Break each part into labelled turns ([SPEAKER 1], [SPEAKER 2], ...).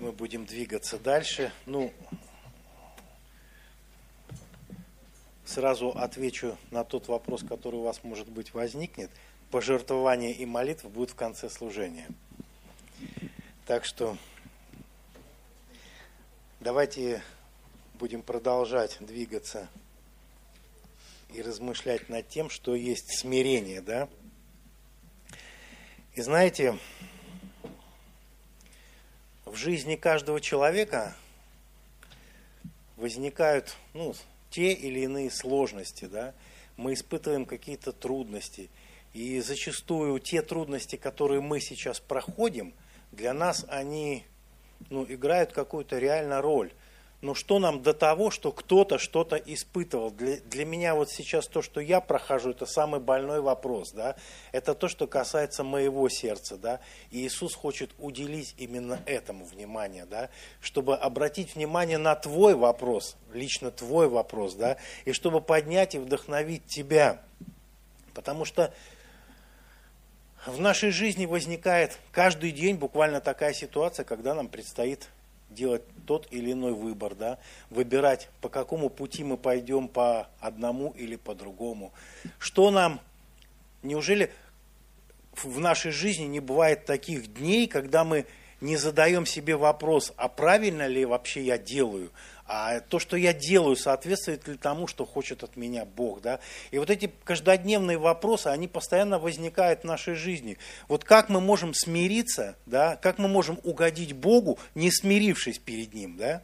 [SPEAKER 1] мы будем двигаться дальше. Ну, сразу отвечу на тот вопрос, который у вас, может быть, возникнет. Пожертвование и молитва будут в конце служения. Так что давайте будем продолжать двигаться и размышлять над тем, что есть смирение, да? И знаете, жизни каждого человека возникают ну, те или иные сложности, да? мы испытываем какие-то трудности. И зачастую те трудности, которые мы сейчас проходим, для нас они ну, играют какую-то реальную роль. Но что нам до того, что кто-то что-то испытывал? Для, для меня вот сейчас то, что я прохожу, это самый больной вопрос. Да? Это то, что касается моего сердца. Да? И Иисус хочет уделить именно этому внимание, да? чтобы обратить внимание на твой вопрос, лично твой вопрос, да? и чтобы поднять и вдохновить тебя. Потому что в нашей жизни возникает каждый день буквально такая ситуация, когда нам предстоит делать тот или иной выбор, да, выбирать, по какому пути мы пойдем, по одному или по другому. Что нам, неужели в нашей жизни не бывает таких дней, когда мы не задаем себе вопрос, а правильно ли вообще я делаю, а то, что я делаю, соответствует ли тому, что хочет от меня Бог. Да? И вот эти каждодневные вопросы, они постоянно возникают в нашей жизни. Вот как мы можем смириться, да? как мы можем угодить Богу, не смирившись перед Ним. Да?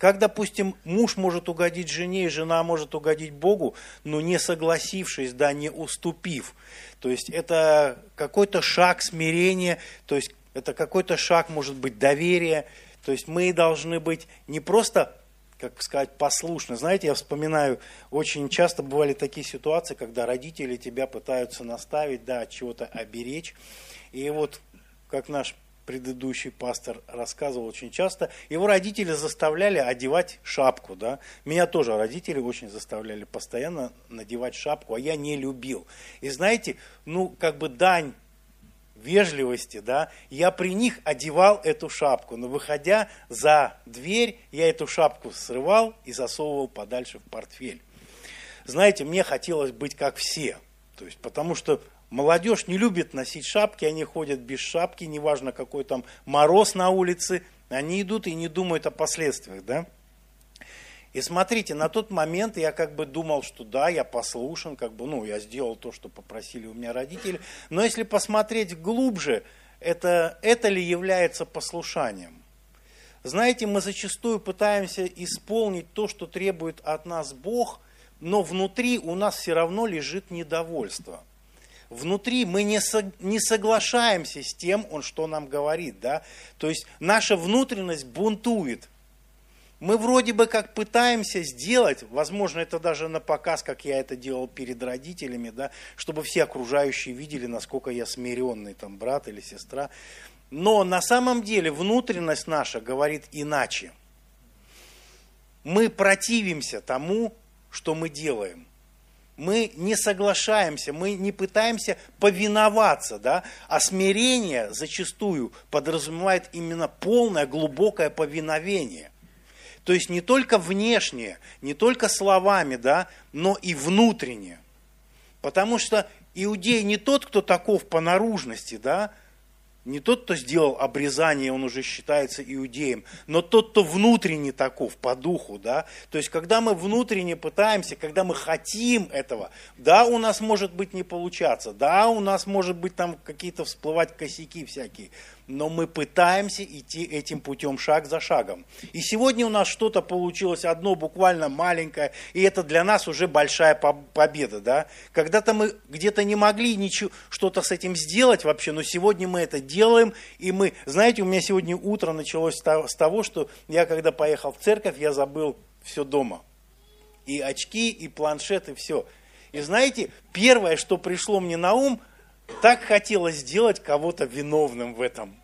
[SPEAKER 1] Как, допустим, муж может угодить жене, и жена может угодить Богу, но не согласившись, да, не уступив. То есть это какой-то шаг смирения, то есть это какой-то шаг, может быть, доверия. То есть мы должны быть не просто как сказать, послушны. Знаете, я вспоминаю, очень часто бывали такие ситуации, когда родители тебя пытаются наставить, да, от чего-то оберечь. И вот, как наш предыдущий пастор рассказывал очень часто, его родители заставляли одевать шапку, да. Меня тоже родители очень заставляли постоянно надевать шапку, а я не любил. И знаете, ну, как бы дань вежливости, да, я при них одевал эту шапку, но выходя за дверь, я эту шапку срывал и засовывал подальше в портфель. Знаете, мне хотелось быть как все, то есть, потому что молодежь не любит носить шапки, они ходят без шапки, неважно какой там мороз на улице, они идут и не думают о последствиях, да. И смотрите, на тот момент я как бы думал, что да, я послушен, как бы, ну, я сделал то, что попросили у меня родители. Но если посмотреть глубже, это, это ли является послушанием? Знаете, мы зачастую пытаемся исполнить то, что требует от нас Бог, но внутри у нас все равно лежит недовольство. Внутри мы не, со, не соглашаемся с тем, он что нам говорит. Да? То есть наша внутренность бунтует – мы вроде бы как пытаемся сделать, возможно, это даже на показ, как я это делал перед родителями, да, чтобы все окружающие видели, насколько я смиренный там брат или сестра. Но на самом деле внутренность наша говорит иначе. Мы противимся тому, что мы делаем. Мы не соглашаемся, мы не пытаемся повиноваться, да? а смирение зачастую подразумевает именно полное глубокое повиновение – то есть не только внешнее, не только словами, да, но и внутреннее. Потому что иудей не тот, кто таков по наружности, да, не тот, кто сделал обрезание, он уже считается иудеем, но тот, кто внутренне таков, по духу, да. То есть, когда мы внутренне пытаемся, когда мы хотим этого, да, у нас может быть не получаться, да, у нас может быть там какие-то всплывать косяки всякие, но мы пытаемся идти этим путем шаг за шагом. И сегодня у нас что-то получилось одно буквально маленькое, и это для нас уже большая победа. Да? Когда-то мы где-то не могли ничего, что-то с этим сделать вообще, но сегодня мы это делаем, и мы, знаете, у меня сегодня утро началось с того, что я когда поехал в церковь, я забыл все дома. И очки, и планшет, и все. И знаете, первое, что пришло мне на ум, так хотелось сделать кого-то виновным в этом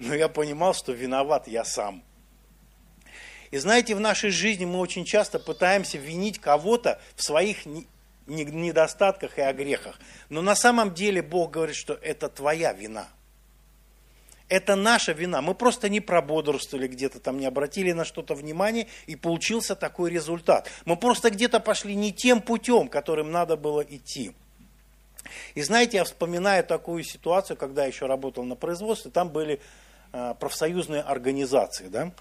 [SPEAKER 1] но я понимал, что виноват я сам. И знаете, в нашей жизни мы очень часто пытаемся винить кого-то в своих недостатках и огрехах. Но на самом деле Бог говорит, что это твоя вина. Это наша вина. Мы просто не прободрствовали где-то там, не обратили на что-то внимание, и получился такой результат. Мы просто где-то пошли не тем путем, которым надо было идти. И знаете, я вспоминаю такую ситуацию, когда еще работал на производстве, там были э, профсоюзные организации, да,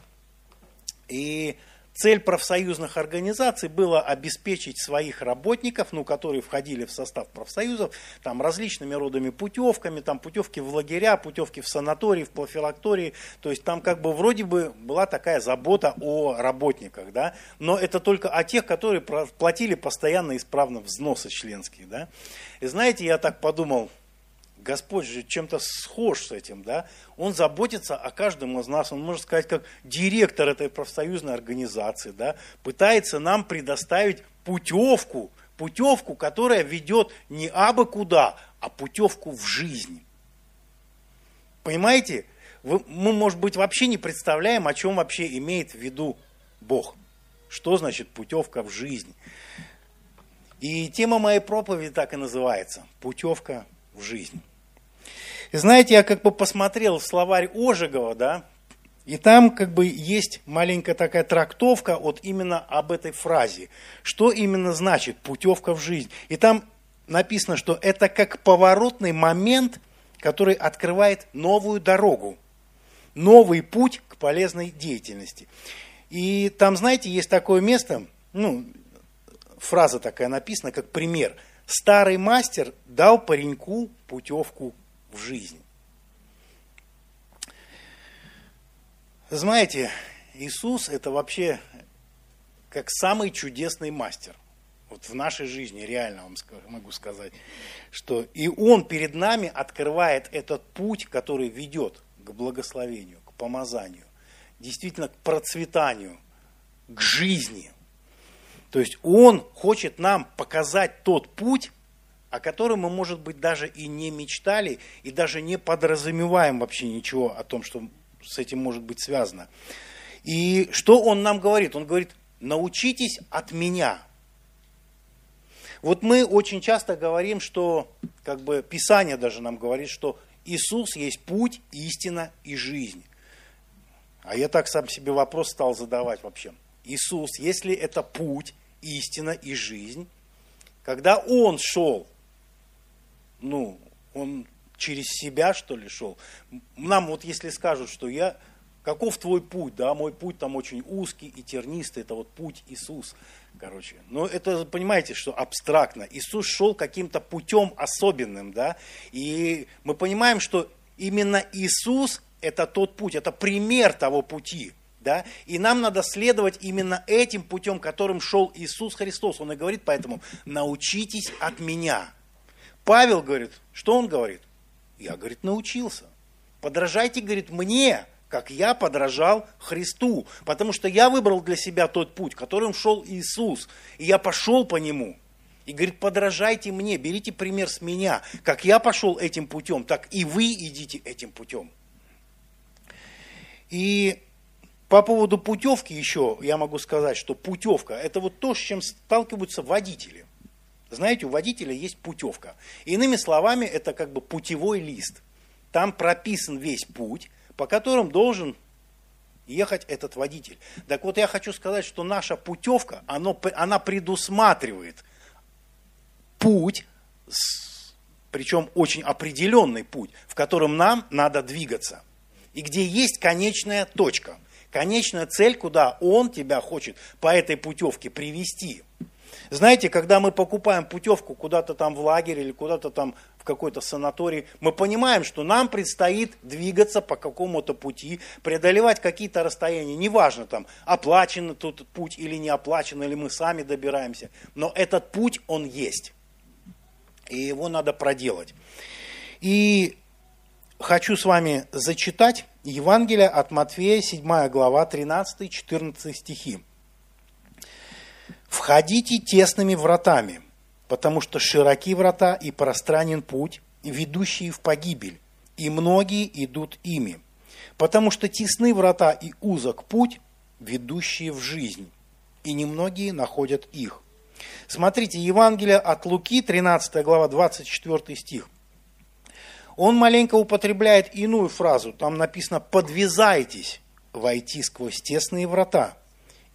[SPEAKER 1] и Цель профсоюзных организаций была обеспечить своих работников, ну, которые входили в состав профсоюзов, там, различными родами путевками, там, путевки в лагеря, путевки в санатории, в профилактории. То есть там как бы вроде бы была такая забота о работниках, да, но это только о тех, которые платили постоянно исправно взносы членские, да. И знаете, я так подумал, Господь же чем-то схож с этим, да? Он заботится о каждом из нас, он, можно сказать, как директор этой профсоюзной организации, да? Пытается нам предоставить путевку, путевку, которая ведет не абы куда, а путевку в жизнь. Понимаете? Мы, может быть, вообще не представляем, о чем вообще имеет в виду Бог. Что значит путевка в жизнь? И тема моей проповеди так и называется – путевка в жизнь. И знаете, я как бы посмотрел в словарь Ожегова, да, и там как бы есть маленькая такая трактовка вот именно об этой фразе. Что именно значит путевка в жизнь? И там написано, что это как поворотный момент, который открывает новую дорогу, новый путь к полезной деятельности. И там, знаете, есть такое место, ну, фраза такая написана, как пример. Старый мастер дал пареньку путевку в жизнь. Знаете, Иисус это вообще как самый чудесный мастер. Вот в нашей жизни реально вам могу сказать, что и Он перед нами открывает этот путь, который ведет к благословению, к помазанию, действительно к процветанию, к жизни. То есть Он хочет нам показать тот путь, о котором мы, может быть, даже и не мечтали, и даже не подразумеваем вообще ничего о том, что с этим может быть связано. И что он нам говорит? Он говорит, научитесь от меня. Вот мы очень часто говорим, что, как бы Писание даже нам говорит, что Иисус есть путь, истина и жизнь. А я так сам себе вопрос стал задавать вообще. Иисус, если это путь, истина и жизнь, когда Он шел ну, он через себя, что ли, шел. Нам вот если скажут, что я, каков твой путь, да, мой путь там очень узкий и тернистый, это вот путь Иисус, короче. Но это, понимаете, что абстрактно. Иисус шел каким-то путем особенным, да, и мы понимаем, что именно Иисус это тот путь, это пример того пути, да, и нам надо следовать именно этим путем, которым шел Иисус Христос. Он и говорит поэтому, научитесь от меня, Павел говорит, что он говорит? Я, говорит, научился. Подражайте, говорит, мне, как я подражал Христу. Потому что я выбрал для себя тот путь, которым шел Иисус. И я пошел по нему. И говорит, подражайте мне, берите пример с меня. Как я пошел этим путем, так и вы идите этим путем. И по поводу путевки еще я могу сказать, что путевка – это вот то, с чем сталкиваются водители. Знаете, у водителя есть путевка. Иными словами, это как бы путевой лист. Там прописан весь путь, по которым должен ехать этот водитель. Так вот, я хочу сказать, что наша путевка, оно, она предусматривает путь, причем очень определенный путь, в котором нам надо двигаться. И где есть конечная точка, конечная цель, куда он тебя хочет по этой путевке привести. Знаете, когда мы покупаем путевку куда-то там в лагерь или куда-то там в какой-то санаторий, мы понимаем, что нам предстоит двигаться по какому-то пути, преодолевать какие-то расстояния. Неважно, там, оплачен тут путь или не оплачен, или мы сами добираемся. Но этот путь, он есть. И его надо проделать. И хочу с вами зачитать Евангелие от Матфея, 7 глава, 13-14 стихи. Входите тесными вратами, потому что широки врата и пространен путь, ведущий в погибель, и многие идут ими. Потому что тесны врата и узок путь, ведущие в жизнь, и немногие находят их. Смотрите, Евангелие от Луки, 13 глава, 24 стих. Он маленько употребляет иную фразу. Там написано «подвязайтесь войти сквозь тесные врата,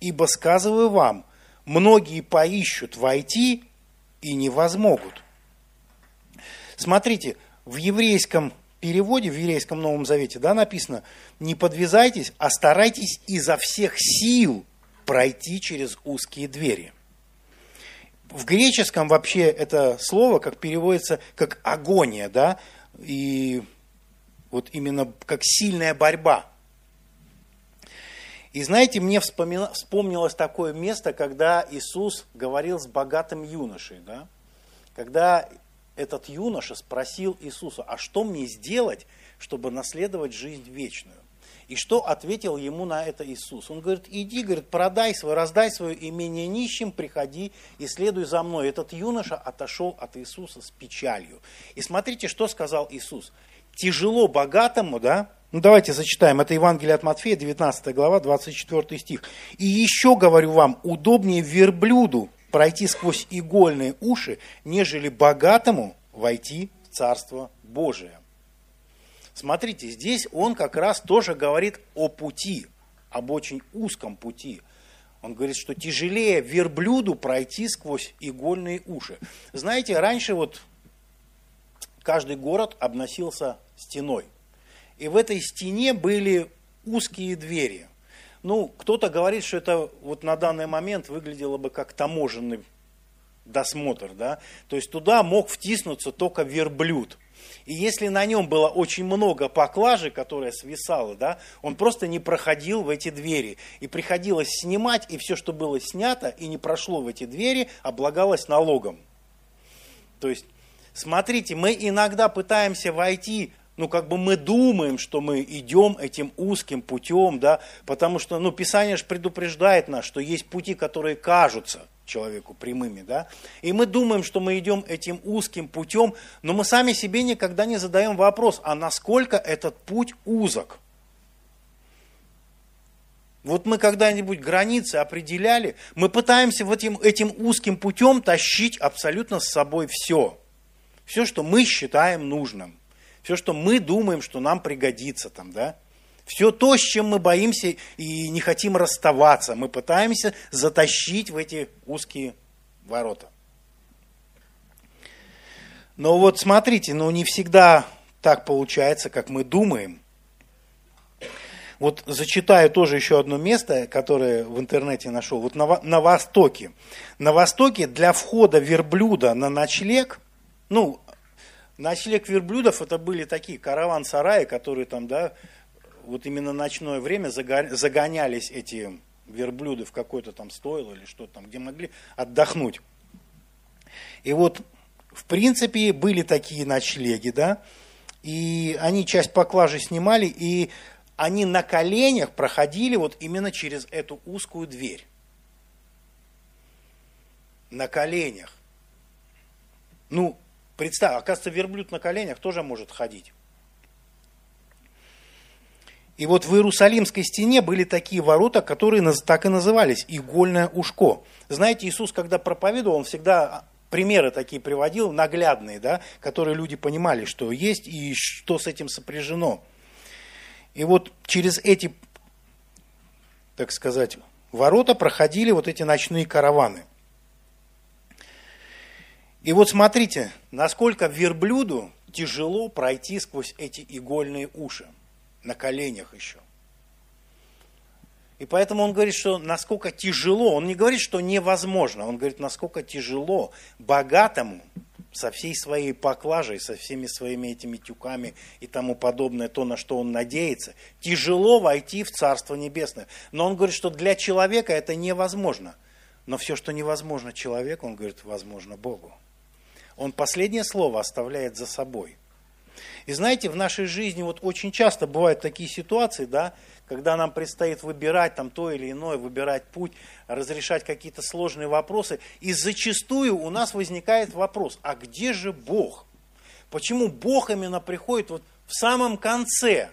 [SPEAKER 1] ибо, сказываю вам, многие поищут войти и не возмогут». Смотрите, в еврейском переводе, в еврейском Новом Завете, да, написано, не подвязайтесь, а старайтесь изо всех сил пройти через узкие двери. В греческом вообще это слово как переводится как агония, да, и вот именно как сильная борьба. И знаете, мне вспомнилось такое место, когда Иисус говорил с богатым юношей, да, когда этот юноша спросил Иисуса, а что мне сделать, чтобы наследовать жизнь вечную? И что ответил ему на это Иисус? Он говорит, иди, говорит, продай свое, раздай свое имение нищим, приходи и следуй за мной. Этот юноша отошел от Иисуса с печалью. И смотрите, что сказал Иисус. Тяжело богатому, да? Ну давайте зачитаем. Это Евангелие от Матфея, 19 глава, 24 стих. И еще говорю вам, удобнее верблюду пройти сквозь игольные уши, нежели богатому войти в Царство Божие. Смотрите, здесь он как раз тоже говорит о пути, об очень узком пути. Он говорит, что тяжелее верблюду пройти сквозь игольные уши. Знаете, раньше вот каждый город обносился стеной. И в этой стене были узкие двери. Ну, кто-то говорит, что это вот на данный момент выглядело бы как таможенный досмотр, да. То есть туда мог втиснуться только верблюд. И если на нем было очень много поклажи, которая свисала, да, он просто не проходил в эти двери. И приходилось снимать, и все, что было снято и не прошло в эти двери, облагалось налогом. То есть, смотрите, мы иногда пытаемся войти ну, как бы мы думаем, что мы идем этим узким путем, да, потому что, ну, Писание же предупреждает нас, что есть пути, которые кажутся человеку прямыми, да, и мы думаем, что мы идем этим узким путем, но мы сами себе никогда не задаем вопрос, а насколько этот путь узок? Вот мы когда-нибудь границы определяли, мы пытаемся вот этим, этим узким путем тащить абсолютно с собой все. Все, что мы считаем нужным все, что мы думаем, что нам пригодится там, да, все то, с чем мы боимся и не хотим расставаться, мы пытаемся затащить в эти узкие ворота. Но вот смотрите, ну не всегда так получается, как мы думаем. Вот зачитаю тоже еще одно место, которое в интернете нашел. Вот на, на Востоке. На Востоке для входа верблюда на ночлег, ну, Ночлег верблюдов это были такие караван-сараи, которые там, да, вот именно ночное время загонялись эти верблюды в какой-то там стойло или что там, где могли отдохнуть. И вот, в принципе, были такие ночлеги, да, и они часть поклажи снимали, и они на коленях проходили вот именно через эту узкую дверь. На коленях. Ну, Представь, оказывается, верблюд на коленях тоже может ходить. И вот в Иерусалимской стене были такие ворота, которые так и назывались, игольное ушко. Знаете, Иисус, когда проповедовал, он всегда примеры такие приводил, наглядные, да, которые люди понимали, что есть и что с этим сопряжено. И вот через эти, так сказать, ворота проходили вот эти ночные караваны. И вот смотрите, насколько верблюду тяжело пройти сквозь эти игольные уши, на коленях еще. И поэтому он говорит, что насколько тяжело, он не говорит, что невозможно, он говорит, насколько тяжело богатому со всей своей поклажей, со всеми своими этими тюками и тому подобное, то, на что он надеется, тяжело войти в Царство Небесное. Но он говорит, что для человека это невозможно. Но все, что невозможно человеку, он говорит, возможно Богу он последнее слово оставляет за собой. И знаете, в нашей жизни вот очень часто бывают такие ситуации, да, когда нам предстоит выбирать там то или иное, выбирать путь, разрешать какие-то сложные вопросы. И зачастую у нас возникает вопрос, а где же Бог? Почему Бог именно приходит вот в самом конце?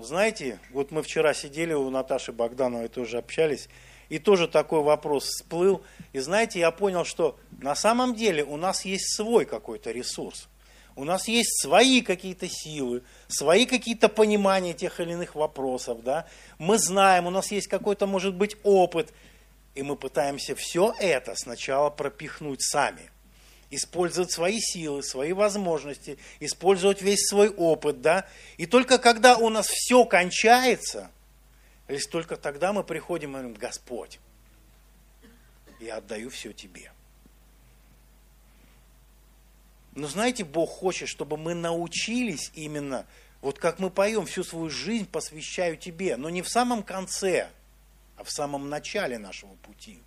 [SPEAKER 1] Знаете, вот мы вчера сидели у Наташи Богдановой, тоже общались, и тоже такой вопрос всплыл. И знаете, я понял, что на самом деле у нас есть свой какой-то ресурс. у нас есть свои какие-то силы, свои какие-то понимания тех или иных вопросов, да, мы знаем, у нас есть какой-то, может быть, опыт, и мы пытаемся все это сначала пропихнуть сами, использовать свои силы, свои возможности, использовать весь свой опыт, да, и только когда у нас все кончается, лишь только тогда мы приходим и говорим, Господь, я отдаю все Тебе. Но знаете, Бог хочет, чтобы мы научились именно, вот как мы поем, всю свою жизнь посвящаю Тебе, но не в самом конце, а в самом начале нашего пути.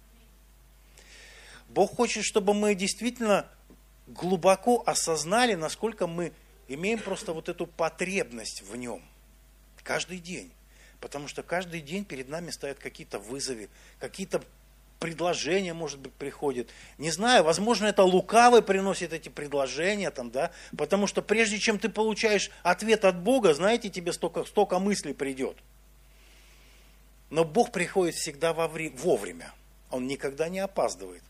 [SPEAKER 1] Бог хочет, чтобы мы действительно глубоко осознали, насколько мы имеем просто вот эту потребность в нем каждый день. Потому что каждый день перед нами стоят какие-то вызовы, какие-то предложения, может быть, приходят. Не знаю, возможно, это лукавый приносит эти предложения, там, да, потому что прежде чем ты получаешь ответ от Бога, знаете, тебе столько, столько мыслей придет. Но Бог приходит всегда вовремя. Он никогда не опаздывает.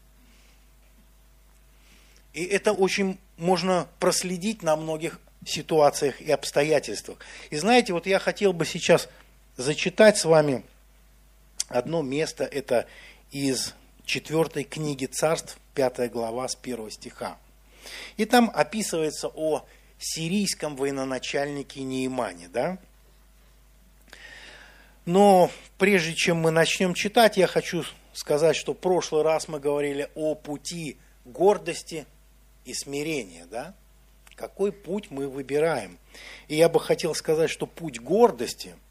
[SPEAKER 1] И это очень можно проследить на многих ситуациях и обстоятельствах. И знаете, вот я хотел бы сейчас зачитать с вами одно место, это из четвертой книги царств, пятая глава с первого стиха. И там описывается о сирийском военачальнике Неимане, да? Но прежде чем мы начнем читать, я хочу сказать, что в прошлый раз мы говорили о пути гордости и смирения, да? Какой путь мы выбираем? И я бы хотел сказать, что путь гордости –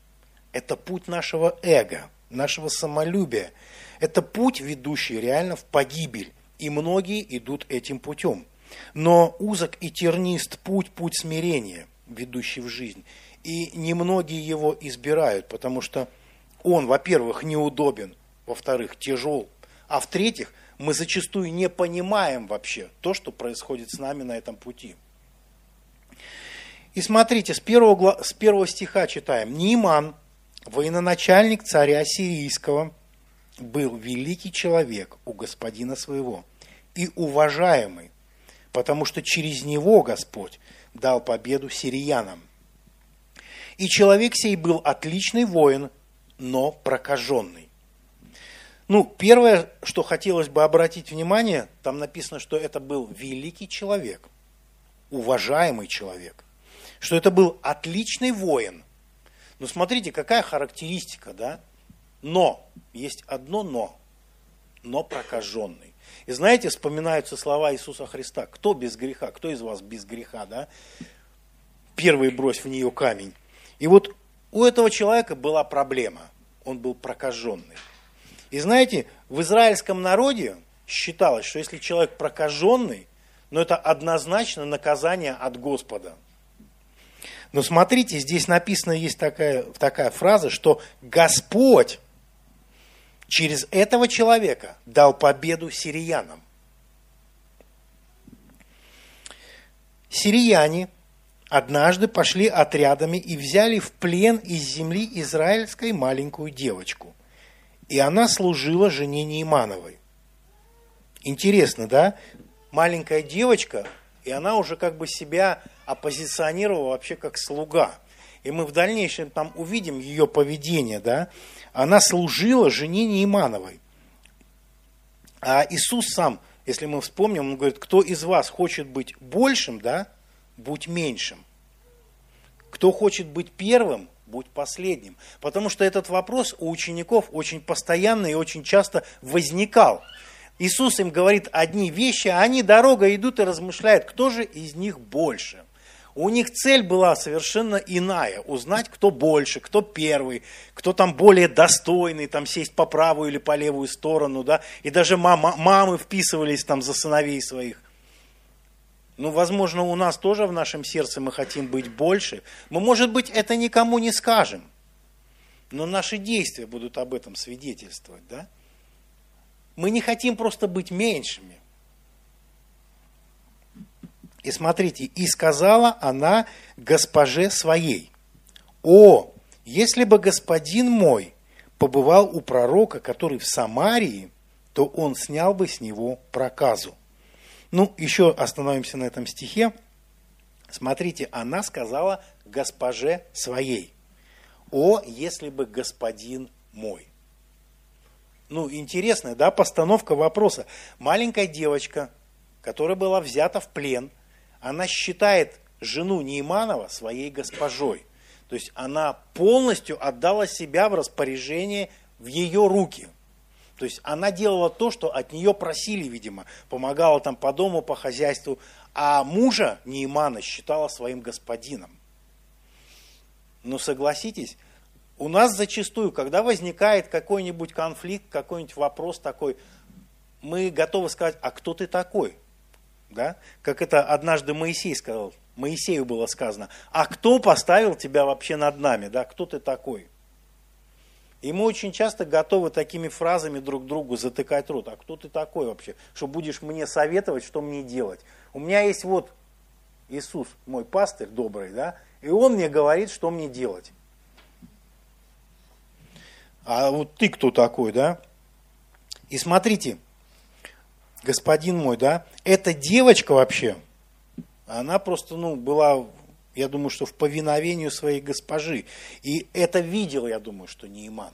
[SPEAKER 1] это путь нашего эго, нашего самолюбия, это путь, ведущий реально в погибель, и многие идут этим путем. Но узок и тернист путь, путь смирения, ведущий в жизнь. И немногие его избирают, потому что он, во-первых, неудобен, во-вторых, тяжел, а в-третьих, мы зачастую не понимаем вообще то, что происходит с нами на этом пути. И смотрите, с первого, с первого стиха читаем. Ниман, военачальник царя сирийского, был великий человек у господина своего и уважаемый, потому что через него Господь дал победу сириянам. И человек сей был отличный воин, но прокаженный. Ну, первое, что хотелось бы обратить внимание, там написано, что это был великий человек, уважаемый человек, что это был отличный воин. Ну, смотрите, какая характеристика, да? Но, есть одно но, но прокаженный. И знаете, вспоминаются слова Иисуса Христа. Кто без греха? Кто из вас без греха, да? Первый брось в нее камень. И вот у этого человека была проблема. Он был прокаженный. И знаете, в израильском народе считалось, что если человек прокаженный, ну это однозначно наказание от Господа. Но смотрите, здесь написано, есть такая, такая фраза, что Господь через этого человека дал победу сириянам. Сирияне однажды пошли отрядами и взяли в плен из земли израильской маленькую девочку. И она служила жене Неймановой. Интересно, да? Маленькая девочка, и она уже как бы себя оппозиционировала вообще как слуга. И мы в дальнейшем там увидим ее поведение, да? она служила жене Неймановой. А Иисус сам, если мы вспомним, он говорит, кто из вас хочет быть большим, да, будь меньшим. Кто хочет быть первым, будь последним. Потому что этот вопрос у учеников очень постоянно и очень часто возникал. Иисус им говорит одни вещи, а они дорога идут и размышляют, кто же из них больше. У них цель была совершенно иная, узнать, кто больше, кто первый, кто там более достойный, там сесть по правую или по левую сторону, да, и даже мама, мамы вписывались там за сыновей своих. Ну, возможно, у нас тоже в нашем сердце мы хотим быть больше. Мы, может быть, это никому не скажем, но наши действия будут об этом свидетельствовать, да? Мы не хотим просто быть меньшими. И смотрите, и сказала она госпоже своей, о, если бы господин мой побывал у пророка, который в Самарии, то он снял бы с него проказу. Ну, еще остановимся на этом стихе. Смотрите, она сказала госпоже своей, о, если бы господин мой. Ну, интересная, да, постановка вопроса. Маленькая девочка, которая была взята в плен, она считает жену Нейманова своей госпожой. То есть она полностью отдала себя в распоряжение в ее руки. То есть она делала то, что от нее просили, видимо, помогала там по дому, по хозяйству, а мужа Неймана считала своим господином. Но согласитесь, у нас зачастую, когда возникает какой-нибудь конфликт, какой-нибудь вопрос такой, мы готовы сказать, а кто ты такой? Да? Как это однажды Моисей сказал, Моисею было сказано, а кто поставил тебя вообще над нами, да, кто ты такой? И мы очень часто готовы такими фразами друг другу затыкать рот. А кто ты такой вообще, что будешь мне советовать, что мне делать? У меня есть вот Иисус, мой пастырь добрый, да, и он мне говорит, что мне делать. А вот ты кто такой, да? И смотрите, господин мой, да, эта девочка вообще, она просто, ну, была, я думаю, что в повиновению своей госпожи. И это видел, я думаю, что Нейман.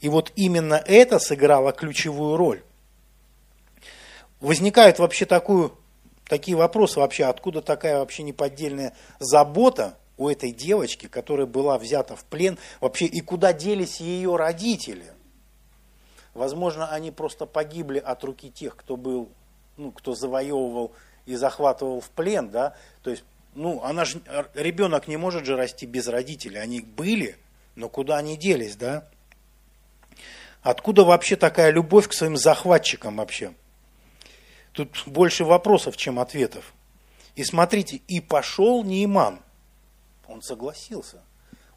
[SPEAKER 1] И вот именно это сыграло ключевую роль. Возникает вообще такую, такие вопросы вообще, откуда такая вообще неподдельная забота у этой девочки, которая была взята в плен, вообще и куда делись ее родители – Возможно, они просто погибли от руки тех, кто был, ну, кто завоевывал и захватывал в плен, да. То есть, ну, она же, ребенок не может же расти без родителей. Они были, но куда они делись, да? Откуда вообще такая любовь к своим захватчикам вообще? Тут больше вопросов, чем ответов. И смотрите, и пошел Нейман. Он согласился.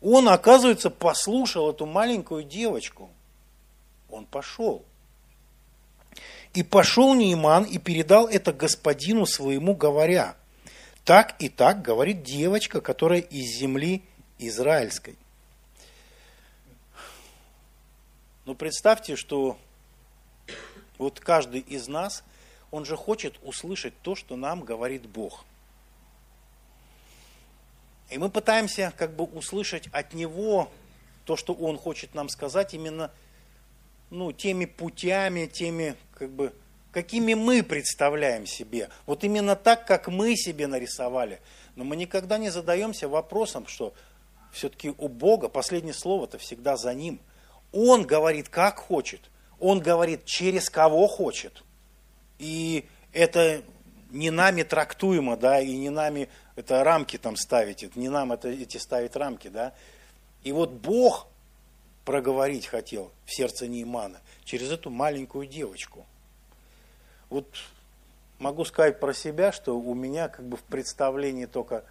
[SPEAKER 1] Он, оказывается, послушал эту маленькую девочку он пошел. И пошел Нейман и передал это господину своему, говоря, так и так говорит девочка, которая из земли израильской. Но представьте, что вот каждый из нас, он же хочет услышать то, что нам говорит Бог. И мы пытаемся как бы услышать от Него то, что Он хочет нам сказать, именно – ну, теми путями, теми, как бы, какими мы представляем себе. Вот именно так, как мы себе нарисовали. Но мы никогда не задаемся вопросом, что все-таки у Бога последнее слово-то всегда за Ним. Он говорит, как хочет. Он говорит, через кого хочет. И это не нами трактуемо, да, и не нами это рамки там ставить, это не нам это, эти ставить рамки, да. И вот Бог проговорить хотел в сердце Неймана через эту маленькую девочку. Вот могу сказать про себя, что у меня как бы в представлении только,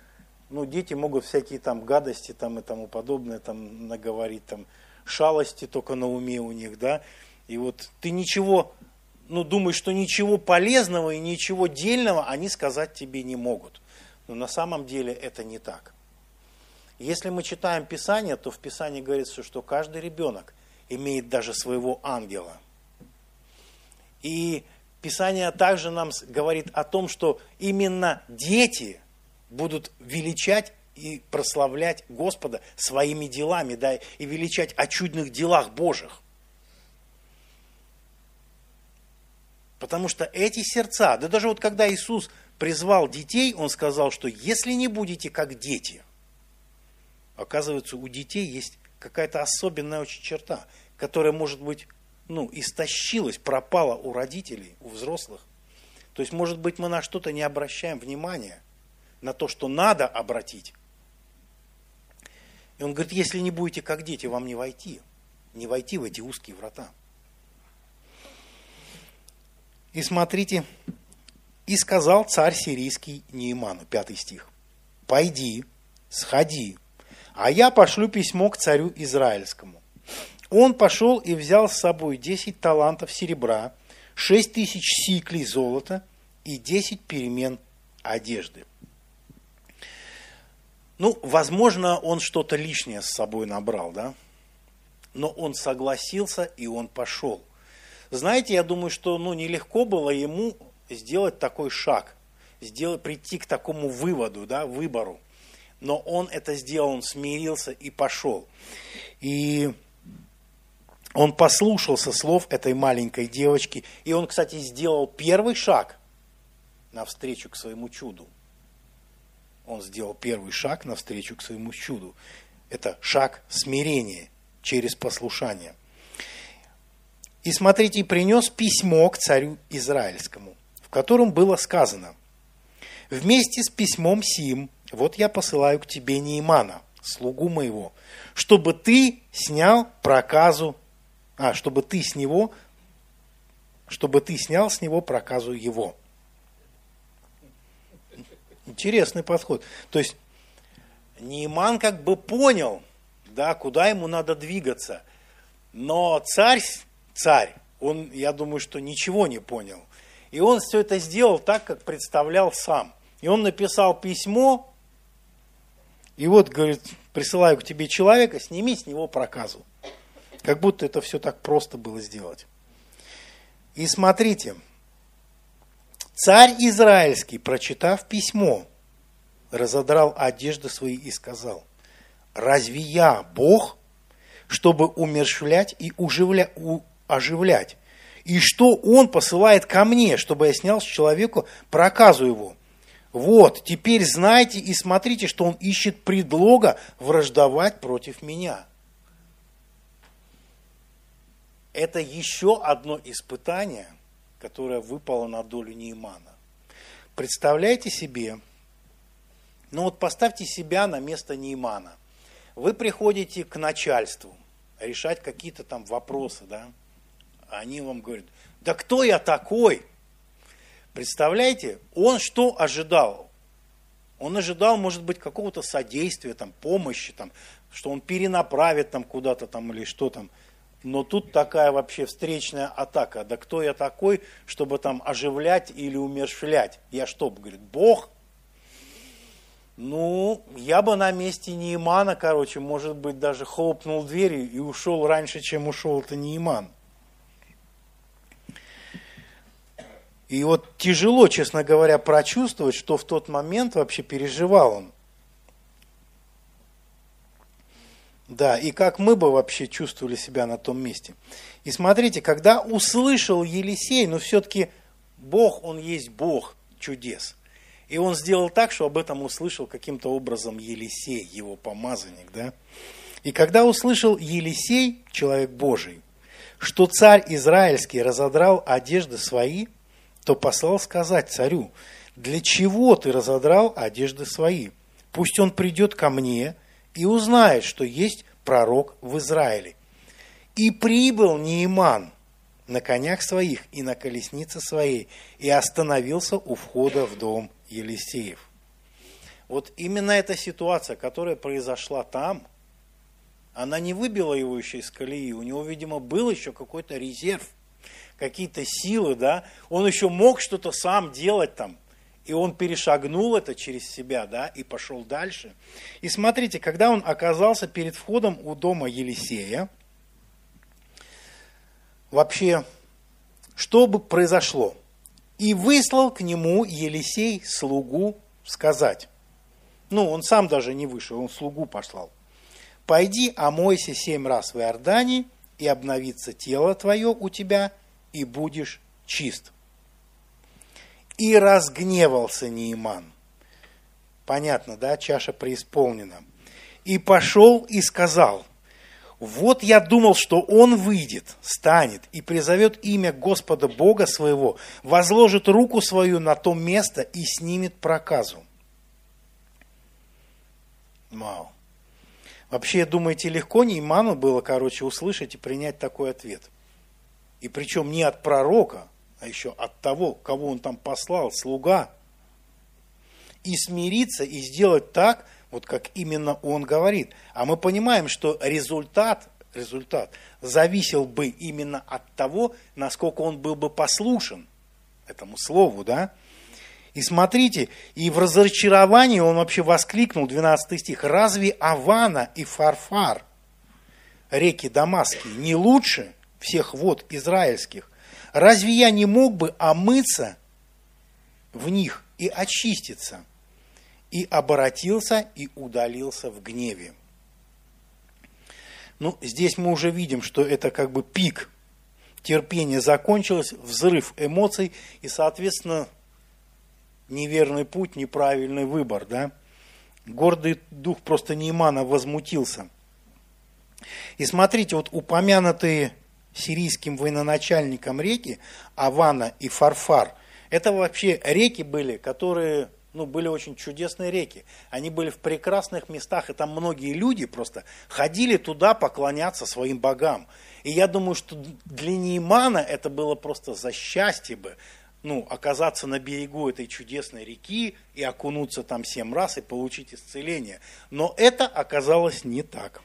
[SPEAKER 1] ну, дети могут всякие там гадости там и тому подобное там наговорить, там шалости только на уме у них, да, и вот ты ничего, ну, думаешь, что ничего полезного и ничего дельного они сказать тебе не могут. Но на самом деле это не так. Если мы читаем Писание, то в Писании говорится, что каждый ребенок имеет даже своего ангела. И Писание также нам говорит о том, что именно дети будут величать и прославлять Господа своими делами, да, и величать о чудных делах Божьих. Потому что эти сердца, да даже вот когда Иисус призвал детей, Он сказал, что если не будете как дети – Оказывается, у детей есть какая-то особенная очень черта, которая, может быть, ну, истощилась, пропала у родителей, у взрослых. То есть, может быть, мы на что-то не обращаем внимания, на то, что надо обратить. И он говорит, если не будете как дети, вам не войти, не войти в эти узкие врата. И смотрите, и сказал царь сирийский Нейману, пятый стих, пойди, сходи, а я пошлю письмо к царю Израильскому. Он пошел и взял с собой 10 талантов серебра, 6 тысяч сиклей золота и 10 перемен одежды. Ну, возможно, он что-то лишнее с собой набрал, да? Но он согласился, и он пошел. Знаете, я думаю, что ну, нелегко было ему сделать такой шаг. сделать, прийти к такому выводу, да, выбору. Но он это сделал, он смирился и пошел. И он послушался слов этой маленькой девочки, и он, кстати, сделал первый шаг навстречу к своему чуду. Он сделал первый шаг навстречу к своему чуду. Это шаг смирения через послушание. И смотрите, принес письмо к царю Израильскому, в котором было сказано, «Вместе с письмом сим, вот я посылаю к тебе Неймана, слугу моего, чтобы ты снял проказу, а, чтобы ты с него, чтобы ты снял с него проказу его». Интересный подход. То есть Нейман как бы понял, да, куда ему надо двигаться. Но царь, царь, он, я думаю, что ничего не понял. И он все это сделал так, как представлял сам. И он написал письмо, и вот, говорит, присылаю к тебе человека, сними с него проказу. Как будто это все так просто было сделать. И смотрите, царь израильский, прочитав письмо, разодрал одежды свои и сказал – разве я Бог, чтобы умерщвлять и уживля, у, оживлять? И что Он посылает ко мне, чтобы я снял с человека проказу его? Вот, теперь знайте и смотрите, что он ищет предлога враждовать против меня. Это еще одно испытание, которое выпало на долю Неймана. Представляете себе, ну вот поставьте себя на место Неймана – вы приходите к начальству решать какие-то там вопросы, да, они вам говорят, да кто я такой? Представляете, он что ожидал? Он ожидал, может быть, какого-то содействия, там, помощи, там, что он перенаправит там куда-то там или что там. Но тут такая вообще встречная атака. Да кто я такой, чтобы там оживлять или умершвлять? Я что, говорит, Бог? Ну, я бы на месте Неймана, короче, может быть, даже хлопнул дверью и ушел раньше, чем ушел это Нейман. И вот тяжело, честно говоря, прочувствовать, что в тот момент вообще переживал он. Да, и как мы бы вообще чувствовали себя на том месте. И смотрите, когда услышал Елисей, но все-таки Бог, он есть Бог чудес – и он сделал так, что об этом услышал каким-то образом Елисей, его помазанник. Да? И когда услышал Елисей, человек Божий, что царь Израильский разодрал одежды свои, то послал сказать царю, для чего ты разодрал одежды свои? Пусть он придет ко мне и узнает, что есть пророк в Израиле. И прибыл Неиман на конях своих и на колеснице своей, и остановился у входа в дом Елисеев. Вот именно эта ситуация, которая произошла там, она не выбила его еще из колеи. У него, видимо, был еще какой-то резерв, какие-то силы, да. Он еще мог что-то сам делать там. И он перешагнул это через себя, да, и пошел дальше. И смотрите, когда он оказался перед входом у дома Елисея, вообще, что бы произошло? И выслал к нему Елисей слугу сказать. Ну, он сам даже не вышел, он слугу послал. Пойди, омойся семь раз в Иордане, и обновится тело твое у тебя, и будешь чист. И разгневался Неиман. Понятно, да, чаша преисполнена. И пошел и сказал – вот я думал, что он выйдет, станет и призовет имя Господа Бога своего, возложит руку свою на то место и снимет проказу. Вау. Вообще, думаете, легко Нейману было, короче, услышать и принять такой ответ? И причем не от пророка, а еще от того, кого он там послал, слуга. И смириться, и сделать так, вот как именно он говорит. А мы понимаем, что результат, результат зависел бы именно от того, насколько он был бы послушен этому слову, да? И смотрите, и в разочаровании он вообще воскликнул, 12 стих, «Разве Авана и Фарфар, реки Дамасские, не лучше всех вод израильских? Разве я не мог бы омыться в них и очиститься. И обратился и удалился в гневе. Ну, здесь мы уже видим, что это как бы пик терпения закончилось, взрыв эмоций и, соответственно, неверный путь, неправильный выбор, да. Гордый дух просто Неймана возмутился. И смотрите, вот упомянутые сирийским военачальником реки, Авана и Фарфар, это вообще реки были, которые ну, были очень чудесные реки. Они были в прекрасных местах, и там многие люди просто ходили туда поклоняться своим богам. И я думаю, что для Неймана это было просто за счастье бы, ну, оказаться на берегу этой чудесной реки и окунуться там семь раз и получить исцеление. Но это оказалось не так.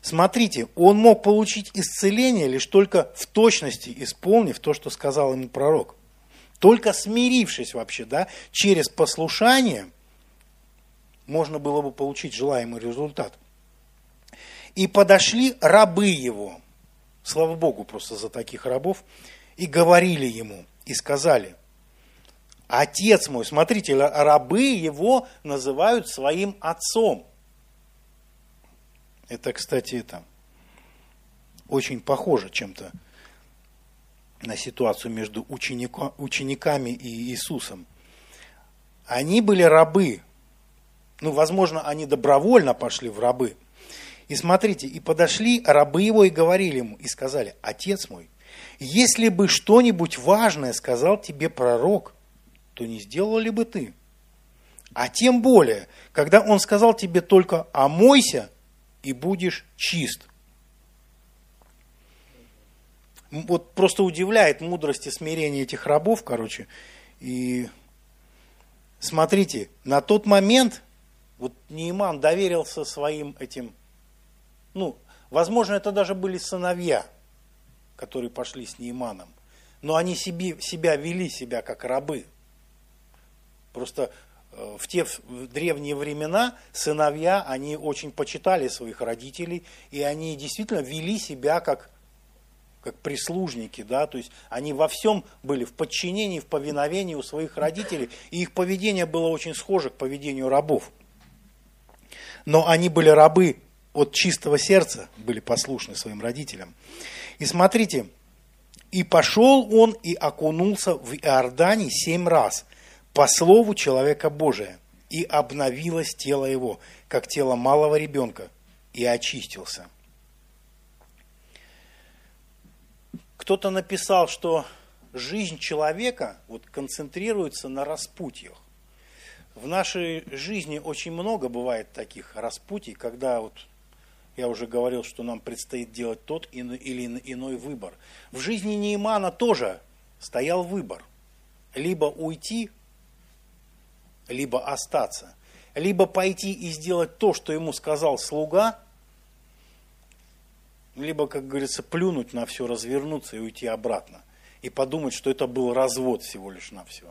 [SPEAKER 1] Смотрите, он мог получить исцеление лишь только в точности исполнив то, что сказал ему пророк. Только смирившись вообще, да, через послушание, можно было бы получить желаемый результат. И подошли рабы его, слава Богу просто за таких рабов, и говорили ему, и сказали, отец мой, смотрите, рабы его называют своим отцом. Это, кстати, это очень похоже чем-то на ситуацию между ученика, учениками и Иисусом. Они были рабы. Ну, возможно, они добровольно пошли в рабы. И смотрите, и подошли рабы его и говорили ему, и сказали, отец мой, если бы что-нибудь важное сказал тебе пророк, то не сделал ли бы ты? А тем более, когда он сказал тебе только «омойся» и будешь чист – вот просто удивляет мудрость и смирение этих рабов, короче. И смотрите, на тот момент вот Нейман доверился своим этим, ну, возможно, это даже были сыновья, которые пошли с Нейманом. Но они себе, себя вели себя как рабы. Просто в те древние времена сыновья, они очень почитали своих родителей, и они действительно вели себя как как прислужники, да, то есть они во всем были в подчинении, в повиновении у своих родителей, и их поведение было очень схоже к поведению рабов. Но они были рабы от чистого сердца, были послушны своим родителям. И смотрите, и пошел он и окунулся в Иордане семь раз по слову человека Божия, и обновилось тело его, как тело малого ребенка, и очистился – Кто-то написал, что жизнь человека вот, концентрируется на распутьях. В нашей жизни очень много бывает таких распутий, когда вот я уже говорил, что нам предстоит делать тот или иной выбор. В жизни Неймана тоже стоял выбор. Либо уйти, либо остаться. Либо пойти и сделать то, что ему сказал слуга, либо, как говорится, плюнуть на все, развернуться и уйти обратно. И подумать, что это был развод всего лишь на все.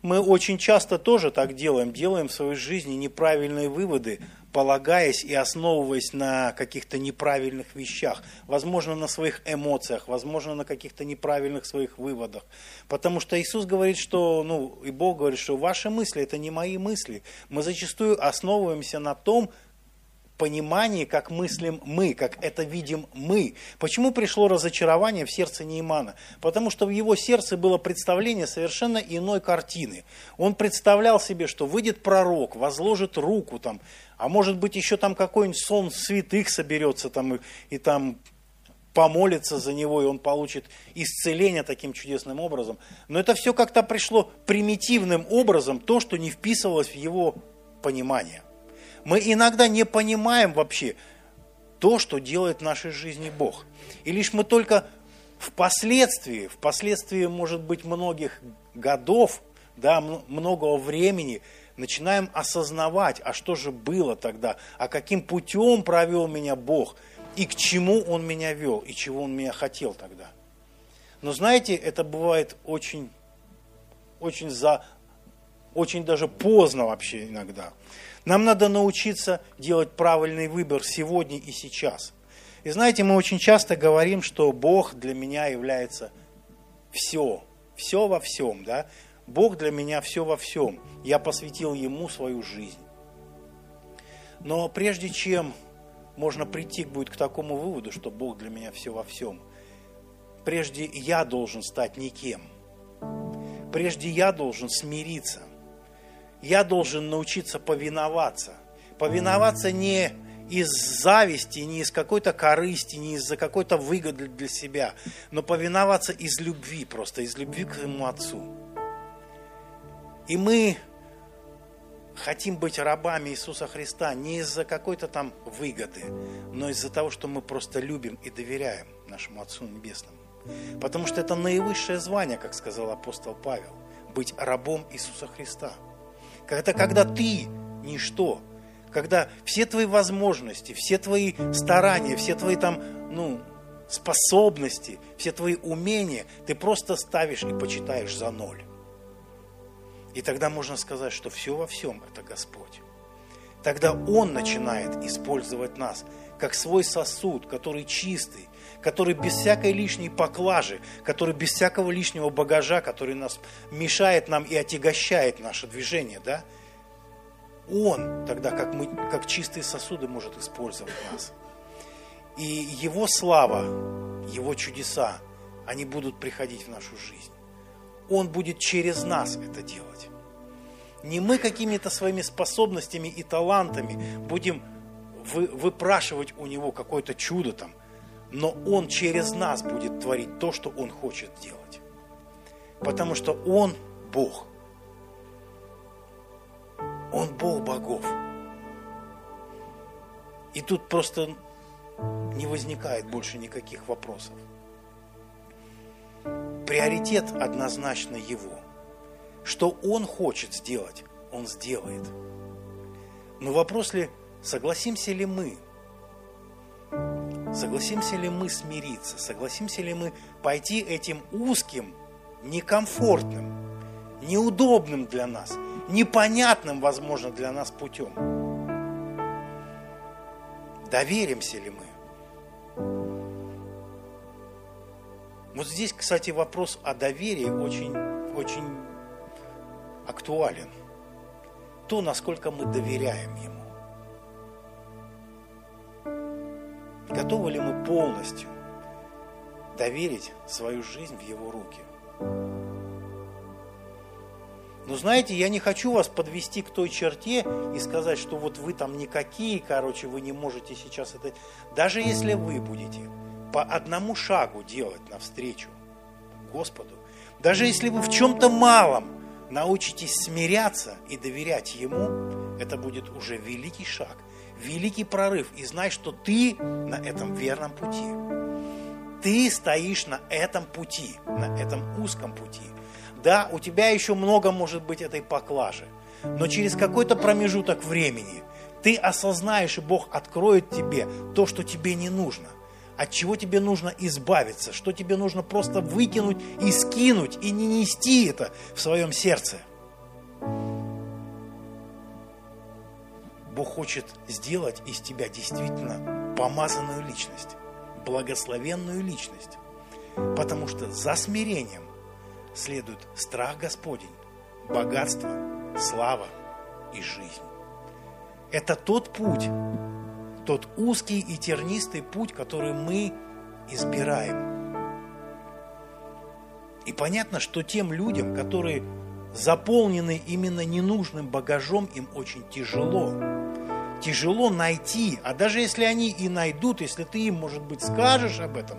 [SPEAKER 1] Мы очень часто тоже так делаем, делаем в своей жизни неправильные выводы, полагаясь и основываясь на каких-то неправильных вещах, возможно, на своих эмоциях, возможно, на каких-то неправильных своих выводах. Потому что Иисус говорит, что, ну, и Бог говорит, что ваши мысли – это не мои мысли. Мы зачастую основываемся на том, понимании, как мыслим мы, как это видим мы. Почему пришло разочарование в сердце Неймана? Потому что в его сердце было представление совершенно иной картины. Он представлял себе, что выйдет пророк, возложит руку там, а может быть еще там какой-нибудь сон святых соберется там и, и там помолится за него, и он получит исцеление таким чудесным образом. Но это все как-то пришло примитивным образом, то, что не вписывалось в его понимание. Мы иногда не понимаем вообще то, что делает в нашей жизни Бог. И лишь мы только впоследствии, впоследствии, может быть, многих годов, да, многого времени, начинаем осознавать, а что же было тогда, а каким путем провел меня Бог, и к чему Он меня вел, и чего Он меня хотел тогда. Но знаете, это бывает очень, очень, за, очень даже поздно вообще иногда. Нам надо научиться делать правильный выбор сегодня и сейчас. И знаете, мы очень часто говорим, что Бог для меня является все, все во всем, да. Бог для меня все во всем. Я посвятил Ему свою жизнь. Но прежде чем можно прийти будет к такому выводу, что Бог для меня все во всем, прежде я должен стать никем. Прежде я должен смириться. Я должен научиться повиноваться. Повиноваться не из зависти, не из какой-то корысти, не из-за какой-то выгоды для себя, но повиноваться из любви, просто из любви к своему Отцу. И мы хотим быть рабами Иисуса Христа не из-за какой-то там выгоды, но из-за того, что мы просто любим и доверяем нашему Отцу Небесному. Потому что это наивысшее звание, как сказал апостол Павел, быть рабом Иисуса Христа. Это когда ты ничто, когда все твои возможности, все твои старания, все твои там, ну, способности, все твои умения, ты просто ставишь и почитаешь за ноль. И тогда можно сказать, что все во всем это Господь. Тогда Он начинает использовать нас как свой сосуд, который чистый, который без всякой лишней поклажи, который без всякого лишнего багажа, который нас мешает нам и отягощает наше движение, да? Он тогда, как, мы, как чистые сосуды, может использовать нас. И Его слава, Его чудеса, они будут приходить в нашу жизнь. Он будет через нас это делать. Не мы какими-то своими способностями и талантами будем вы, выпрашивать у Него какое-то чудо там, но Он через нас будет творить то, что Он хочет делать. Потому что Он Бог. Он Бог богов. И тут просто не возникает больше никаких вопросов. Приоритет однозначно Его. Что Он хочет сделать, Он сделает. Но вопрос ли, согласимся ли мы Согласимся ли мы смириться? Согласимся ли мы пойти этим узким, некомфортным, неудобным для нас, непонятным, возможно, для нас путем? Доверимся ли мы? Вот здесь, кстати, вопрос о доверии очень, очень актуален. То, насколько мы доверяем ему. Готовы ли мы полностью доверить свою жизнь в Его руки? Но знаете, я не хочу вас подвести к той черте и сказать, что вот вы там никакие, короче, вы не можете сейчас это... Даже если вы будете по одному шагу делать навстречу Господу, даже если вы в чем-то малом научитесь смиряться и доверять Ему, это будет уже великий шаг великий прорыв и знай, что ты на этом верном пути. Ты стоишь на этом пути, на этом узком пути. Да, у тебя еще много может быть этой поклажи, но через какой-то промежуток времени ты осознаешь, и Бог откроет тебе то, что тебе не нужно, от чего тебе нужно избавиться, что тебе нужно просто выкинуть и скинуть, и не нести это в своем сердце. Бог хочет сделать из тебя действительно помазанную личность, благословенную личность. Потому что за смирением следует страх Господень, богатство, слава и жизнь. Это тот путь, тот узкий и тернистый путь, который мы избираем. И понятно, что тем людям, которые заполнены именно ненужным багажом, им очень тяжело тяжело найти, а даже если они и найдут, если ты им, может быть, скажешь об этом,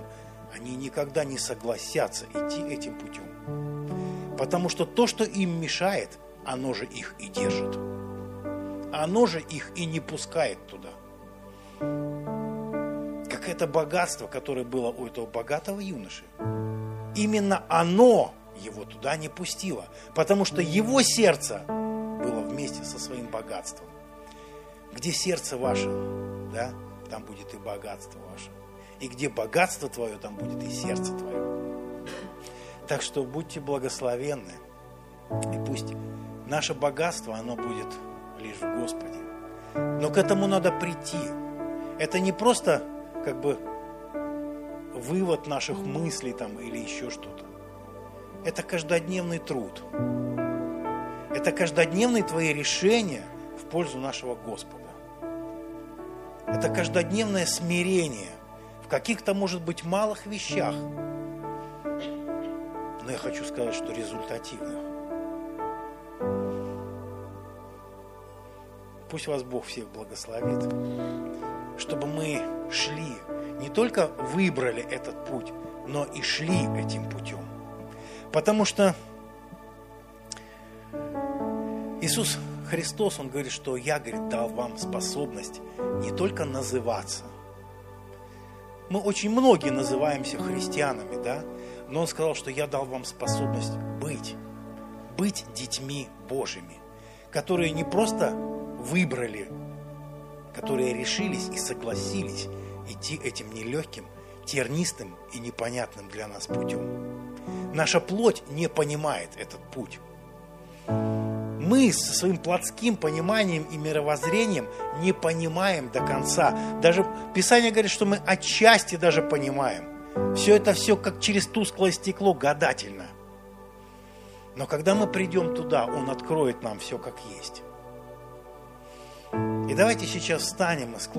[SPEAKER 1] они никогда не согласятся идти этим путем. Потому что то, что им мешает, оно же их и держит. Оно же их и не пускает туда. Как это богатство, которое было у этого богатого юноши. Именно оно его туда не пустило, потому что его сердце было вместе со своим богатством. Где сердце ваше, да, там будет и богатство ваше. И где богатство твое, там будет и сердце твое. Так что будьте благословенны. И пусть наше богатство, оно будет лишь в Господе. Но к этому надо прийти. Это не просто как бы вывод наших мыслей там или еще что-то. Это каждодневный труд. Это каждодневные твои решения в пользу нашего Господа. Это каждодневное смирение в каких-то, может быть, малых вещах. Но я хочу сказать, что результативных. Пусть вас Бог всех благословит, чтобы мы шли, не только выбрали этот путь, но и шли этим путем. Потому что Иисус Христос, Он говорит, что я, говорит, дал вам способность не только называться. Мы очень многие называемся христианами, да? Но Он сказал, что я дал вам способность быть, быть детьми Божьими, которые не просто выбрали, которые решились и согласились идти этим нелегким, тернистым и непонятным для нас путем. Наша плоть не понимает этот путь. Мы со своим плотским пониманием и мировоззрением не понимаем до конца. Даже Писание говорит, что мы отчасти даже понимаем. Все это все как через тусклое стекло гадательно. Но когда мы придем туда, Он откроет нам все как есть. И давайте сейчас встанем и